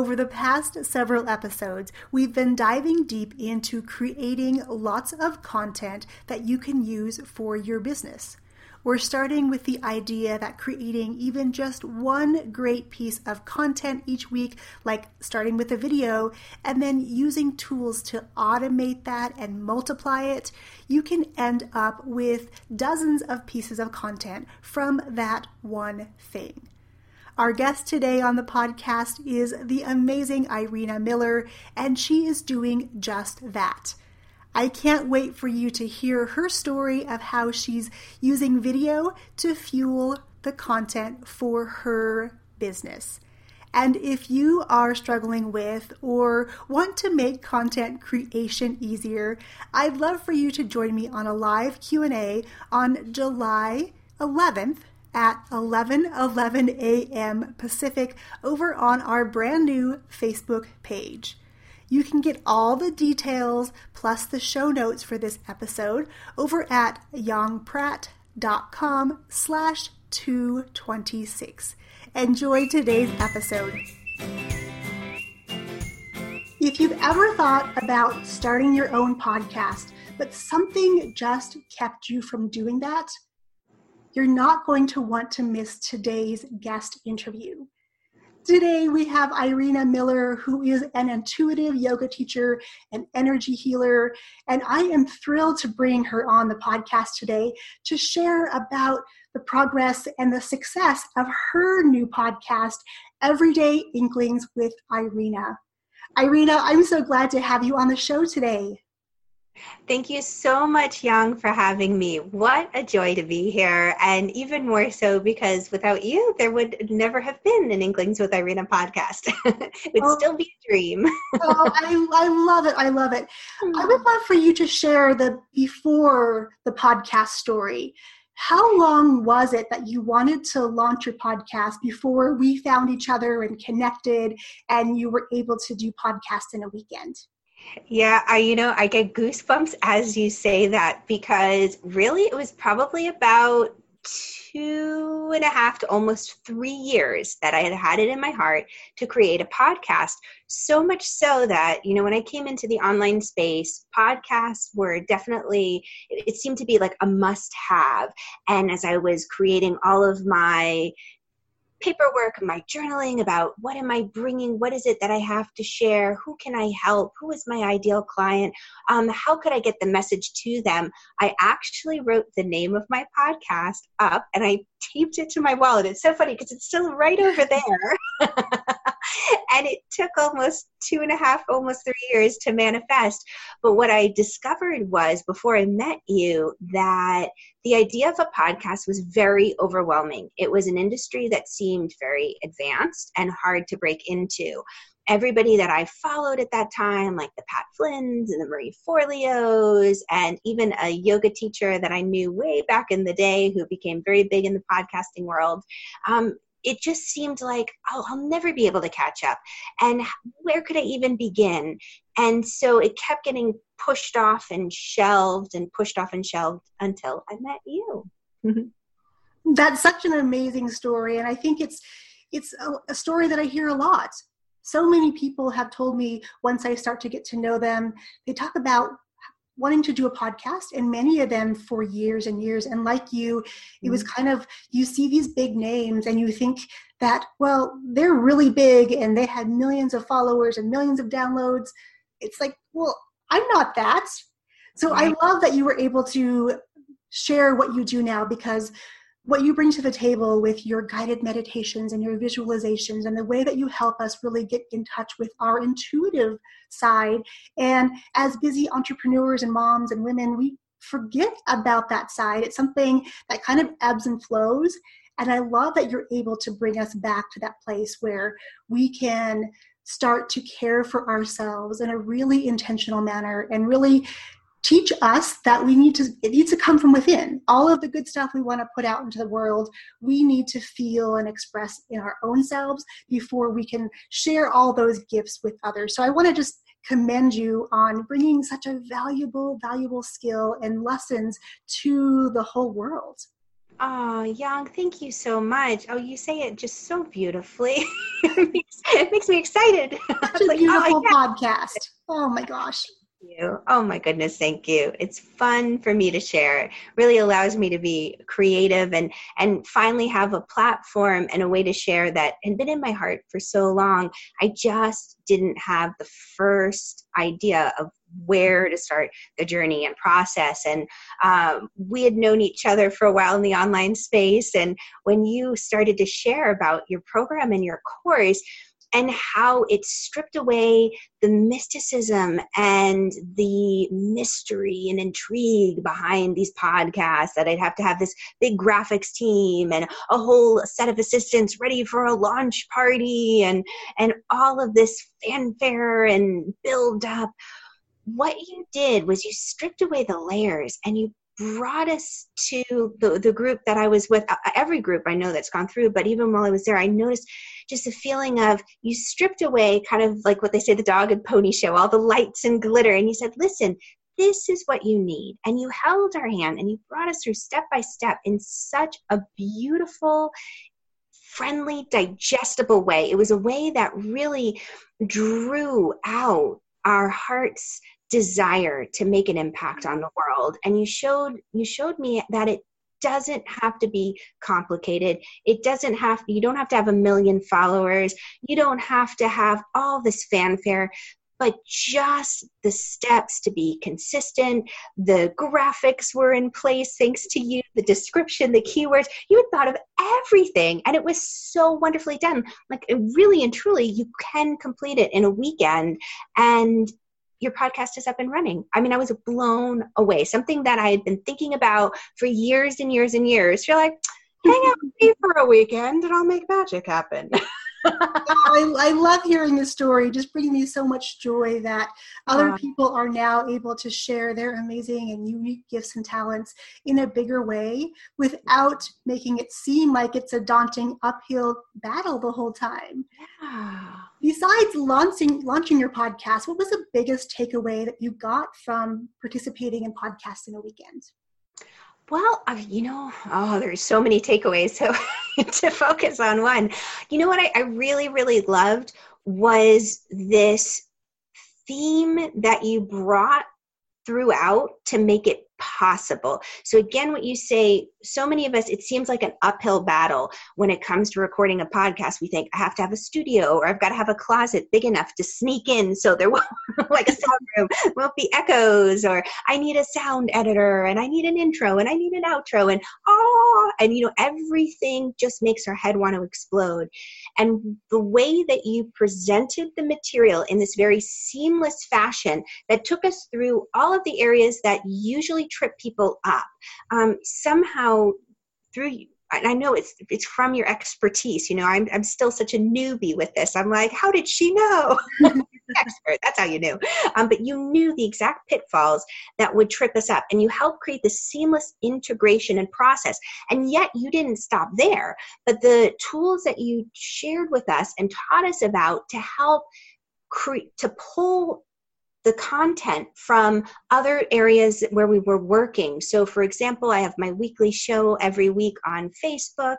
Over the past several episodes, we've been diving deep into creating lots of content that you can use for your business. We're starting with the idea that creating even just one great piece of content each week, like starting with a video, and then using tools to automate that and multiply it, you can end up with dozens of pieces of content from that one thing. Our guest today on the podcast is the amazing Irina Miller, and she is doing just that. I can't wait for you to hear her story of how she's using video to fuel the content for her business. And if you are struggling with or want to make content creation easier, I'd love for you to join me on a live Q&A on July 11th at 11 11 a.m. Pacific over on our brand new Facebook page. You can get all the details plus the show notes for this episode over at yongpratt.com slash 226. Enjoy today's episode. If you've ever thought about starting your own podcast, but something just kept you from doing that, you're not going to want to miss today's guest interview. Today we have Irina Miller, who is an intuitive yoga teacher and energy healer. And I am thrilled to bring her on the podcast today to share about the progress and the success of her new podcast, Everyday Inklings with Irina. Irina, I'm so glad to have you on the show today. Thank you so much, Young, for having me. What a joy to be here. And even more so because without you, there would never have been an Inklings with Irina podcast. it would oh, still be a dream. oh, I, I love it. I love it. I would hmm. love for you to share the before the podcast story. How long was it that you wanted to launch your podcast before we found each other and connected and you were able to do podcasts in a weekend? Yeah, I you know, I get goosebumps as you say that because really it was probably about two and a half to almost three years that I had had it in my heart to create a podcast. So much so that, you know, when I came into the online space, podcasts were definitely, it, seemed to be like a must have. And as I was creating all of my paperwork, my journaling about what am I bringing, what is it that I have to share, who can I help, who is my ideal client, um, how could I get the message to them. I actually wrote the name of my podcast up and I taped it to my wallet. It's so funny because it's still right over there. and it took almost two and a half, almost three years to manifest. But what I discovered was before I met you that the idea of a podcast was very overwhelming. It was an industry that seemed very advanced and hard to break into everybody that I followed at that time, like the Pat Flynn's and the Marie Forleo's, and even a yoga teacher that I knew way back in the day who became very big in the podcasting world, um, it just seemed like oh i'll never be able to catch up. And where could i even begin? And so it kept getting pushed off and shelved and pushed off and shelved until i met you. That's such an amazing story and i think it's it's a, a story that i hear a lot so many people have told me once i start to get to know them they talk about wanting to do a podcast and many of them for years and years. And like you it was mm-hmm. kind of you see these big names and you think that well they're really big and they had millions of followers and millions of downloads. It's like well i'm not that. So i love that you were able to share what you do now because what you bring to the table with your guided meditations and your visualizations and the way that you help us really get in touch with our intuitive side. And as busy entrepreneurs and moms and women, we forget about that side. It's something that kind of ebbs and flows. And I love that you're able to bring us back to that place where we can start to care for ourselves in a really intentional manner and really teach us that we need to it needs to come from within all of the good stuff we want to put out into the world we need to feel and express in our own selves before we can share all those gifts with others so i want to just commend you on bringing such a valuable valuable skill and lessons to the whole world Oh, Young, thank you so much. Oh, you say it just so beautifully. it, makes, it, makes, me excited. Such a oh, like, beautiful oh, podcast. Oh my gosh you. Oh my goodness, thank you. It's fun for me to share. It really allows me to be creative and and finally have a platform and a way to share that had been in my heart for so long. I just didn't have the first idea of where to start the journey and process. And um, we had known each other for a while in the online space. And when you started to share about your program and your course, and how it stripped away the mysticism and the mystery and intrigue behind these podcasts that I'd have to have this big graphics team and a whole set of assistants ready for a launch party and and all of this fanfare and build up what you did was you stripped away the layers and you brought us to the, the group that I was with, uh, every group I know that's gone through, but even while I was there, I noticed just a feeling of you stripped away kind of like what they say the dog and pony show, all the lights and glitter. And you said, listen, this is what you need. And you held our hand and you brought us through step by step in such a beautiful, friendly, digestible way. It was a way that really drew out our hearts desire to make an impact on the world. And you showed you showed me that it doesn't have to be complicated. It doesn't have you don't have to have a million followers. You don't have to have all this fanfare but just the steps to be consistent the graphics were in place thanks to you the description the keywords. You had thought of everything and it was so wonderfully done. Like really and truly you can complete it in a weekend. And your podcast is up and running. I mean, I was blown away. Something that I had been thinking about for years and years and years. You're like, hang out with me for a weekend and I'll make magic happen. I, I, love hearing the story. Just bringing me so much joy that other people are now able to share their amazing and unique gifts and talents in a bigger way without making it seem like it's a daunting uphill battle the whole time. Yeah. Besides launching launching your podcast, what was the biggest takeaway that you got from participating in podcasting a weekend? Well, you know, oh, there's so many takeaways. So to focus on one, you know what I, I really, really loved was this theme that you brought throughout to make it possible. So, again, what you say, so many of us, it seems like an uphill battle when it comes to recording a podcast. We think, I have to have a studio or I've got to have a closet big enough to sneak in so there won't, like a sound room, won't be echoes, or I need a sound editor and I need an intro and I need an outro and oh, and you know, everything just makes our head want to explode. And the way that you presented the material in this very seamless fashion that took us through all of the areas that usually trip people up. Um, somehow, through and I know it's it's from your expertise. You know, I'm I'm still such a newbie with this. I'm like, how did she know? Expert. That's how you knew. Um, but you knew the exact pitfalls that would trip us up, and you helped create the seamless integration and process. And yet, you didn't stop there. But the tools that you shared with us and taught us about to help create to pull the content from other areas where we were working. So, for example, I have my weekly show every week on Facebook,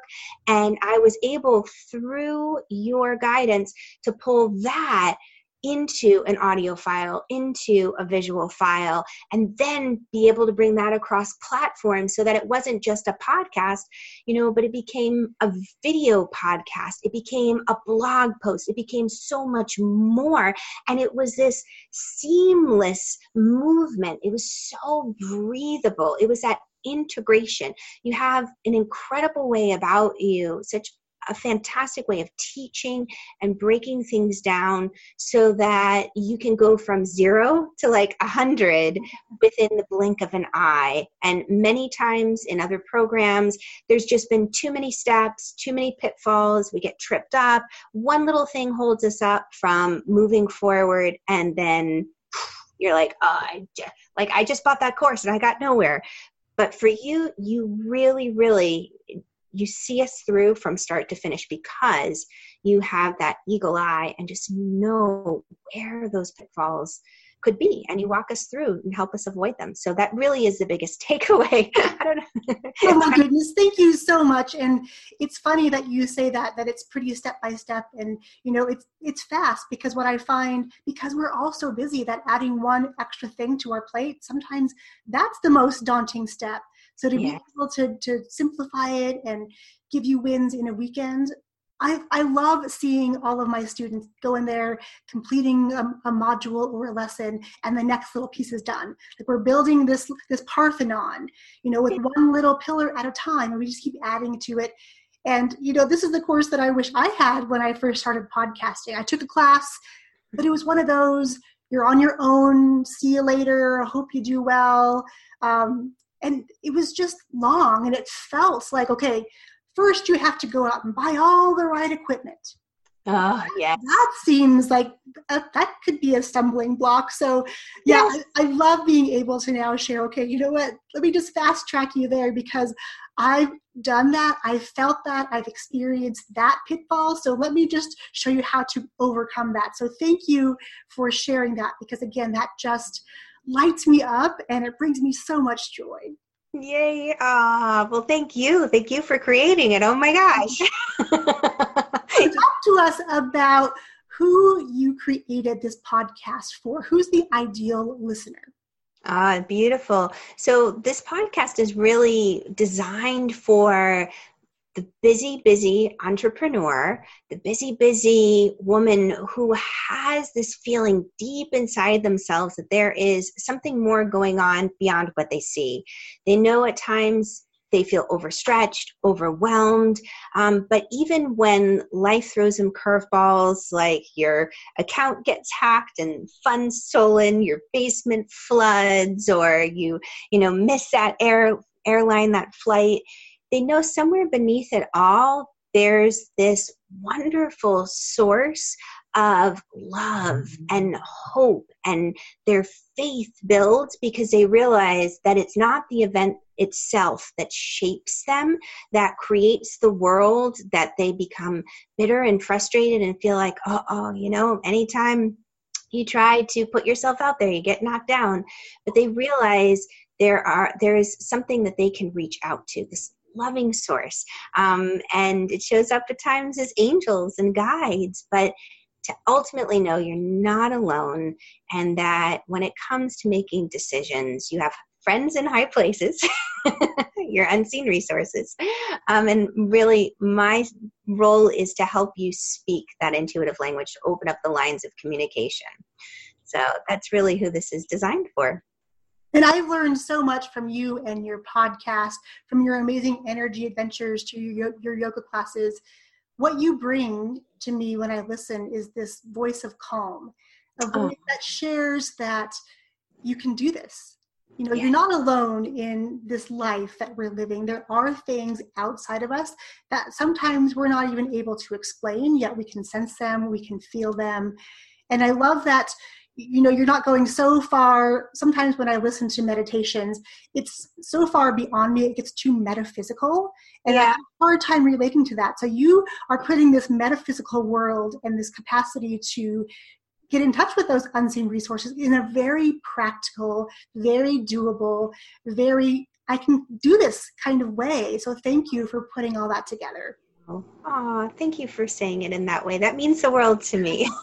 and I was able through your guidance to pull that into an audio file, into a visual file, and then be able to bring that across platforms so that it wasn't just a podcast, you know, but it became a video podcast. It became a blog post. It became so much more. And it was this seamless movement. It was so breathable. It was that integration. You have an incredible way about you, such a fantastic way of teaching and breaking things down so that you can go from zero to like a hundred within the blink of an eye. And many times in other programs, there's just been too many steps, too many pitfalls. We get tripped up. One little thing holds us up from moving forward, and then you're like, oh, I just, like I just bought that course and I got nowhere. But for you, you really, really you see us through from start to finish because you have that eagle eye and just know where those pitfalls could be. And you walk us through and help us avoid them. So that really is the biggest takeaway. I don't know. Oh my goodness. Thank you so much. And it's funny that you say that that it's pretty step by step. And you know it's it's fast because what i find because we're all so busy that adding one extra thing to our plate sometimes that's the most daunting step so to yeah. be able to to simplify it and give you wins in a weekend I, I love seeing all of my students go in there completing a, a, module or a lesson and the next little piece is done. Like we're building this this parthenon you know with one little pillar at a time and we just keep adding to it. And you know this is the course that i wish i had when i first started podcasting. I took a class but it was one of those you're on your own see you later hope you do well um, and it was just long and it felt like okay first you have to go out and buy all the right equipment. Ah, oh, yeah. That seems like a, that could be a stumbling block. So, yeah, yes. I, I, love being able to now share, okay, you know what? Let me just fast track you there because I've done that. I've felt that. I've experienced that pitfall. So, let me just show you how to overcome that. So, thank you for sharing that because, again, that just lights me up and it brings me so much joy. Yay. Ah, well, thank you. Thank you for creating it. Oh my gosh. Talk to us about who you created this podcast for. Who's the ideal listener? Ah, beautiful. So, this podcast is really designed for the busy, busy entrepreneur, the busy, busy woman who has this feeling deep inside themselves that there is something more going on beyond what they see. They know at times they feel overstretched, overwhelmed. Um, but even when life throws them curveballs, like your account gets hacked and funds stolen, your basement floods, or you, you know, miss that air airline, that flight, they know somewhere beneath it all, there's this wonderful source of love mm-hmm. and hope and their faith builds because they realize that it's not the event itself that shapes them that creates the world that they become bitter and frustrated and feel like oh, oh you know anytime you try to put yourself out there you get knocked down. But they realize there are there is something that they can reach out to this loving source. Um, and it shows up at times as angels and guides, but to ultimately know you're not alone and that when it comes to making decisions, you have friends in high places, your unseen resources. Um, and really, my role is to help you speak that intuitive language to open up the lines of communication. So that's really who this is designed for. And I've learned so much from you and your podcast, from your amazing energy adventures to your, your yoga classes. What you bring to me when I listen is this voice of calm, a oh. voice oh. that shares that you can do this. You know, yeah. you're not alone in this life that we're living. There are things outside of us that sometimes we're not even able to explain, yet we can sense them, we can feel them. And I love that you know you're not going so far. Sometimes when i listen to meditations it's so far beyond me it gets too metaphysical and yeah. i have a hard time relating to that. So you are putting this metaphysical world and this capacity to get in touch with those unseen resources in a very practical very doable very i can do this kind of way. So thank you for putting all that together Oh, thank you for saying it in that way. That means the world to me.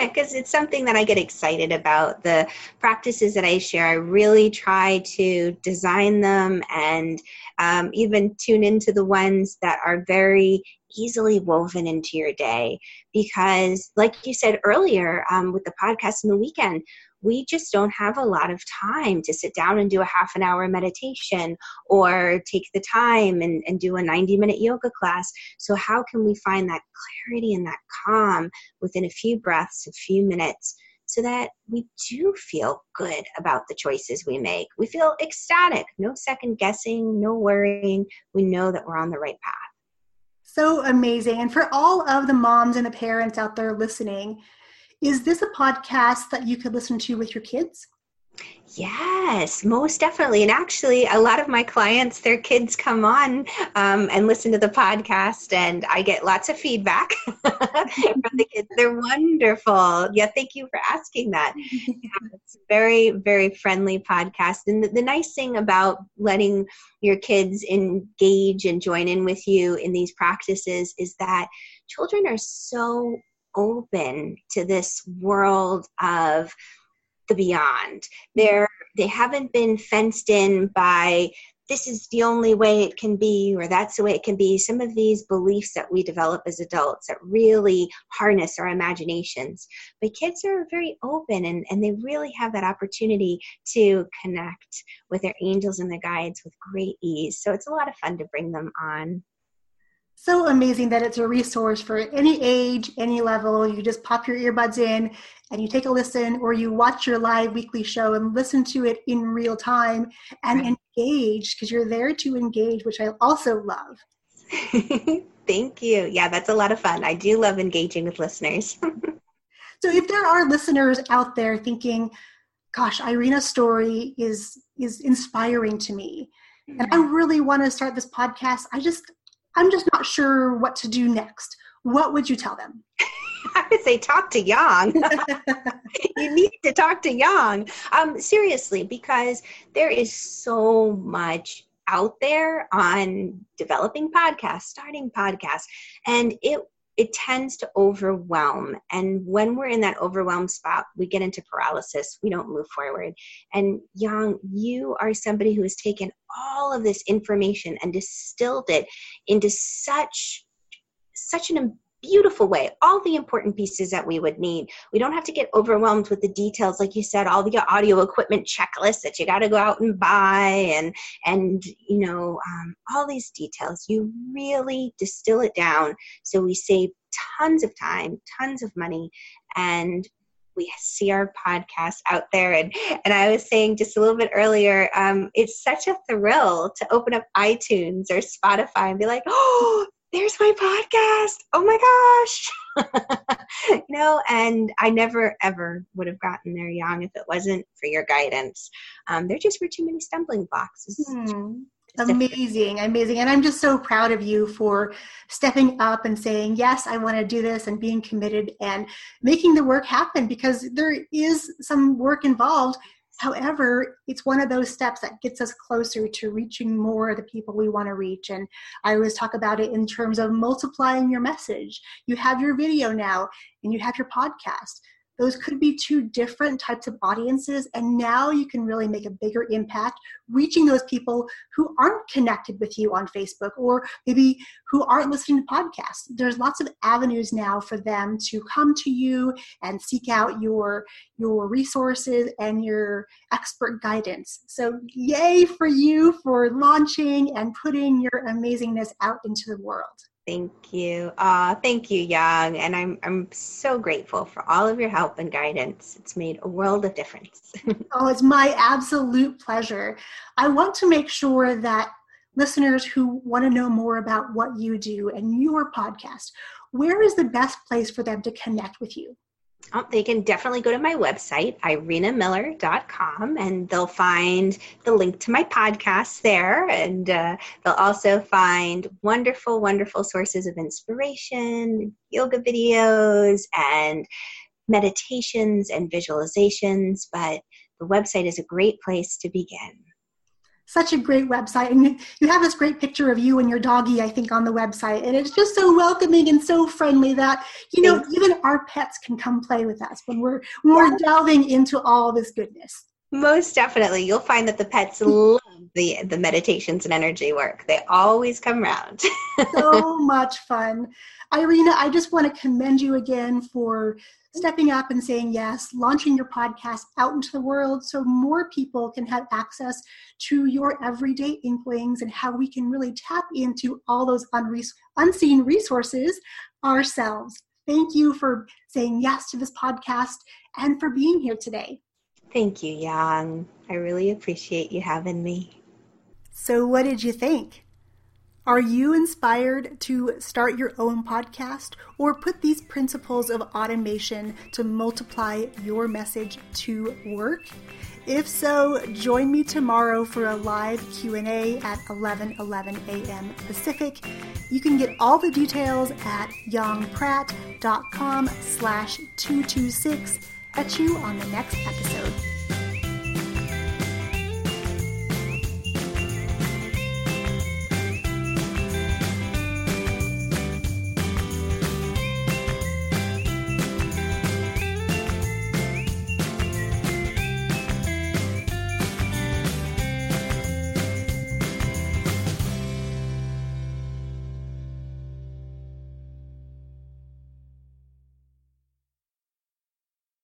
because it's something that I get excited about. The practices that I share, I really try to design them and um, even tune into the ones that are very easily woven into your day. Because, like you said earlier um, with the podcast in the weekend, we just don't have a lot of time to sit down and do a half an hour meditation or take the time and, and do a 90 minute yoga class. So, how can we find that clarity and that calm within a few breaths, a few minutes? So that we do feel good about the choices we make. We feel ecstatic, no second guessing, no worrying. We know that we're on the right path. So amazing. And for all of the moms and the parents out there listening, is this a podcast that you could listen to with your kids? Yes, most definitely. And actually, a lot of my clients, their kids come on um, and listen to the podcast, and I get lots of feedback from the kids. They're wonderful. Yeah, thank you for asking that. Yeah, it's a very, very friendly podcast. And the, the nice thing about letting your kids engage and join in with you in these practices is that children are so open to this world of the beyond. They're they haven't been fenced in by this is the only way it can be or that's the way it can be. Some of these beliefs that we develop as adults that really harness our imaginations. But kids are very open and, and they really have that opportunity to connect with their angels and their guides with great ease. So it's a lot of fun to bring them on so amazing that it's a resource for any age, any level. You just pop your earbuds in and you take a listen, or you watch your live weekly show and listen to it in real time and engage because you're there to engage, which I also love. Thank you. Yeah, that's a lot of fun. I do love engaging with listeners. so, if there are listeners out there thinking, gosh, Irina's story is is inspiring to me. And I mm-hmm. really want to start this podcast. I just I'm just not sure what to do next. What would you tell them? I would say talk to Yang. you need to talk to Yang. Um, seriously, because there is so much out there on developing podcasts, starting podcasts, and it it tends to overwhelm. And when we're in that overwhelmed spot, we get into paralysis. We don't move forward. And Yang, you are somebody who has taken all of this information and distilled it into such such an beautiful way all the important pieces that we would need. We don't have to get overwhelmed with the details like you said all the audio equipment checklists that you got to go out and buy and and you know um, all these details. You really distill it down so we save tons of time tons of money and we see our podcast out there. And and i was saying just a little bit earlier um, it's such a thrill to open up itunes or spotify and be like oh there's my podcast. Oh my gosh. you know, and I never ever would have gotten there young if it wasn't for your guidance. Um, there just were too many stumbling blocks. Hmm. Amazing, amazing. And I'm just so proud of you for stepping up and saying, Yes, I want to do this and being committed and making the work happen because there is some work involved However, it's one of those steps that gets us closer to reaching more of the people we want to reach. And I always talk about it in terms of multiplying your message. You have your video now and you have your podcast those could be two different types of audiences and now you can really make a bigger impact reaching those people who aren't connected with you on facebook or maybe who aren't listening to podcasts. There's lots of avenues now for them to come to you and seek out your your resources and your expert guidance. So yay for you for launching and putting your amazingness out into the world Thank you. Uh, thank you, Yang. And I'm, I'm so grateful for all of your help and guidance. It's made a world of difference. oh, it's my absolute pleasure. I want to make sure that listeners who want to know more about what you do and your podcast, where is the best place for them to connect with you? Oh, they can definitely go to my website, irinamiller.com, and they'll find the link to my podcast there. And uh, they'll also find wonderful, wonderful sources of inspiration, yoga videos, and meditations and visualizations. But the website is a great place to begin such a great website and you have this great picture of you and your doggy i think on the website and it's just so welcoming and so friendly that you know even our pets can come play with us when we're when we're delving into all this goodness. Most definitely. You'll find that the pets love the the meditations and energy work they always come around so much fun irina i just want to commend you again for stepping up and saying yes, launching your podcast out into the world so more people can have access to your everyday inklings and how we can really tap into all those unre- unseen resources ourselves. Thank you for saying yes to this podcast and for being here today. Thank you, Yang. I really appreciate you having me. So, what did you think? Are you inspired to start your own podcast or put these principles of automation to multiply your message to work? If so, join me tomorrow for a live Q&A at 11 11 a.m. Pacific. You can get all the details at yongpratt.com slash 226. Catch you on the next episode.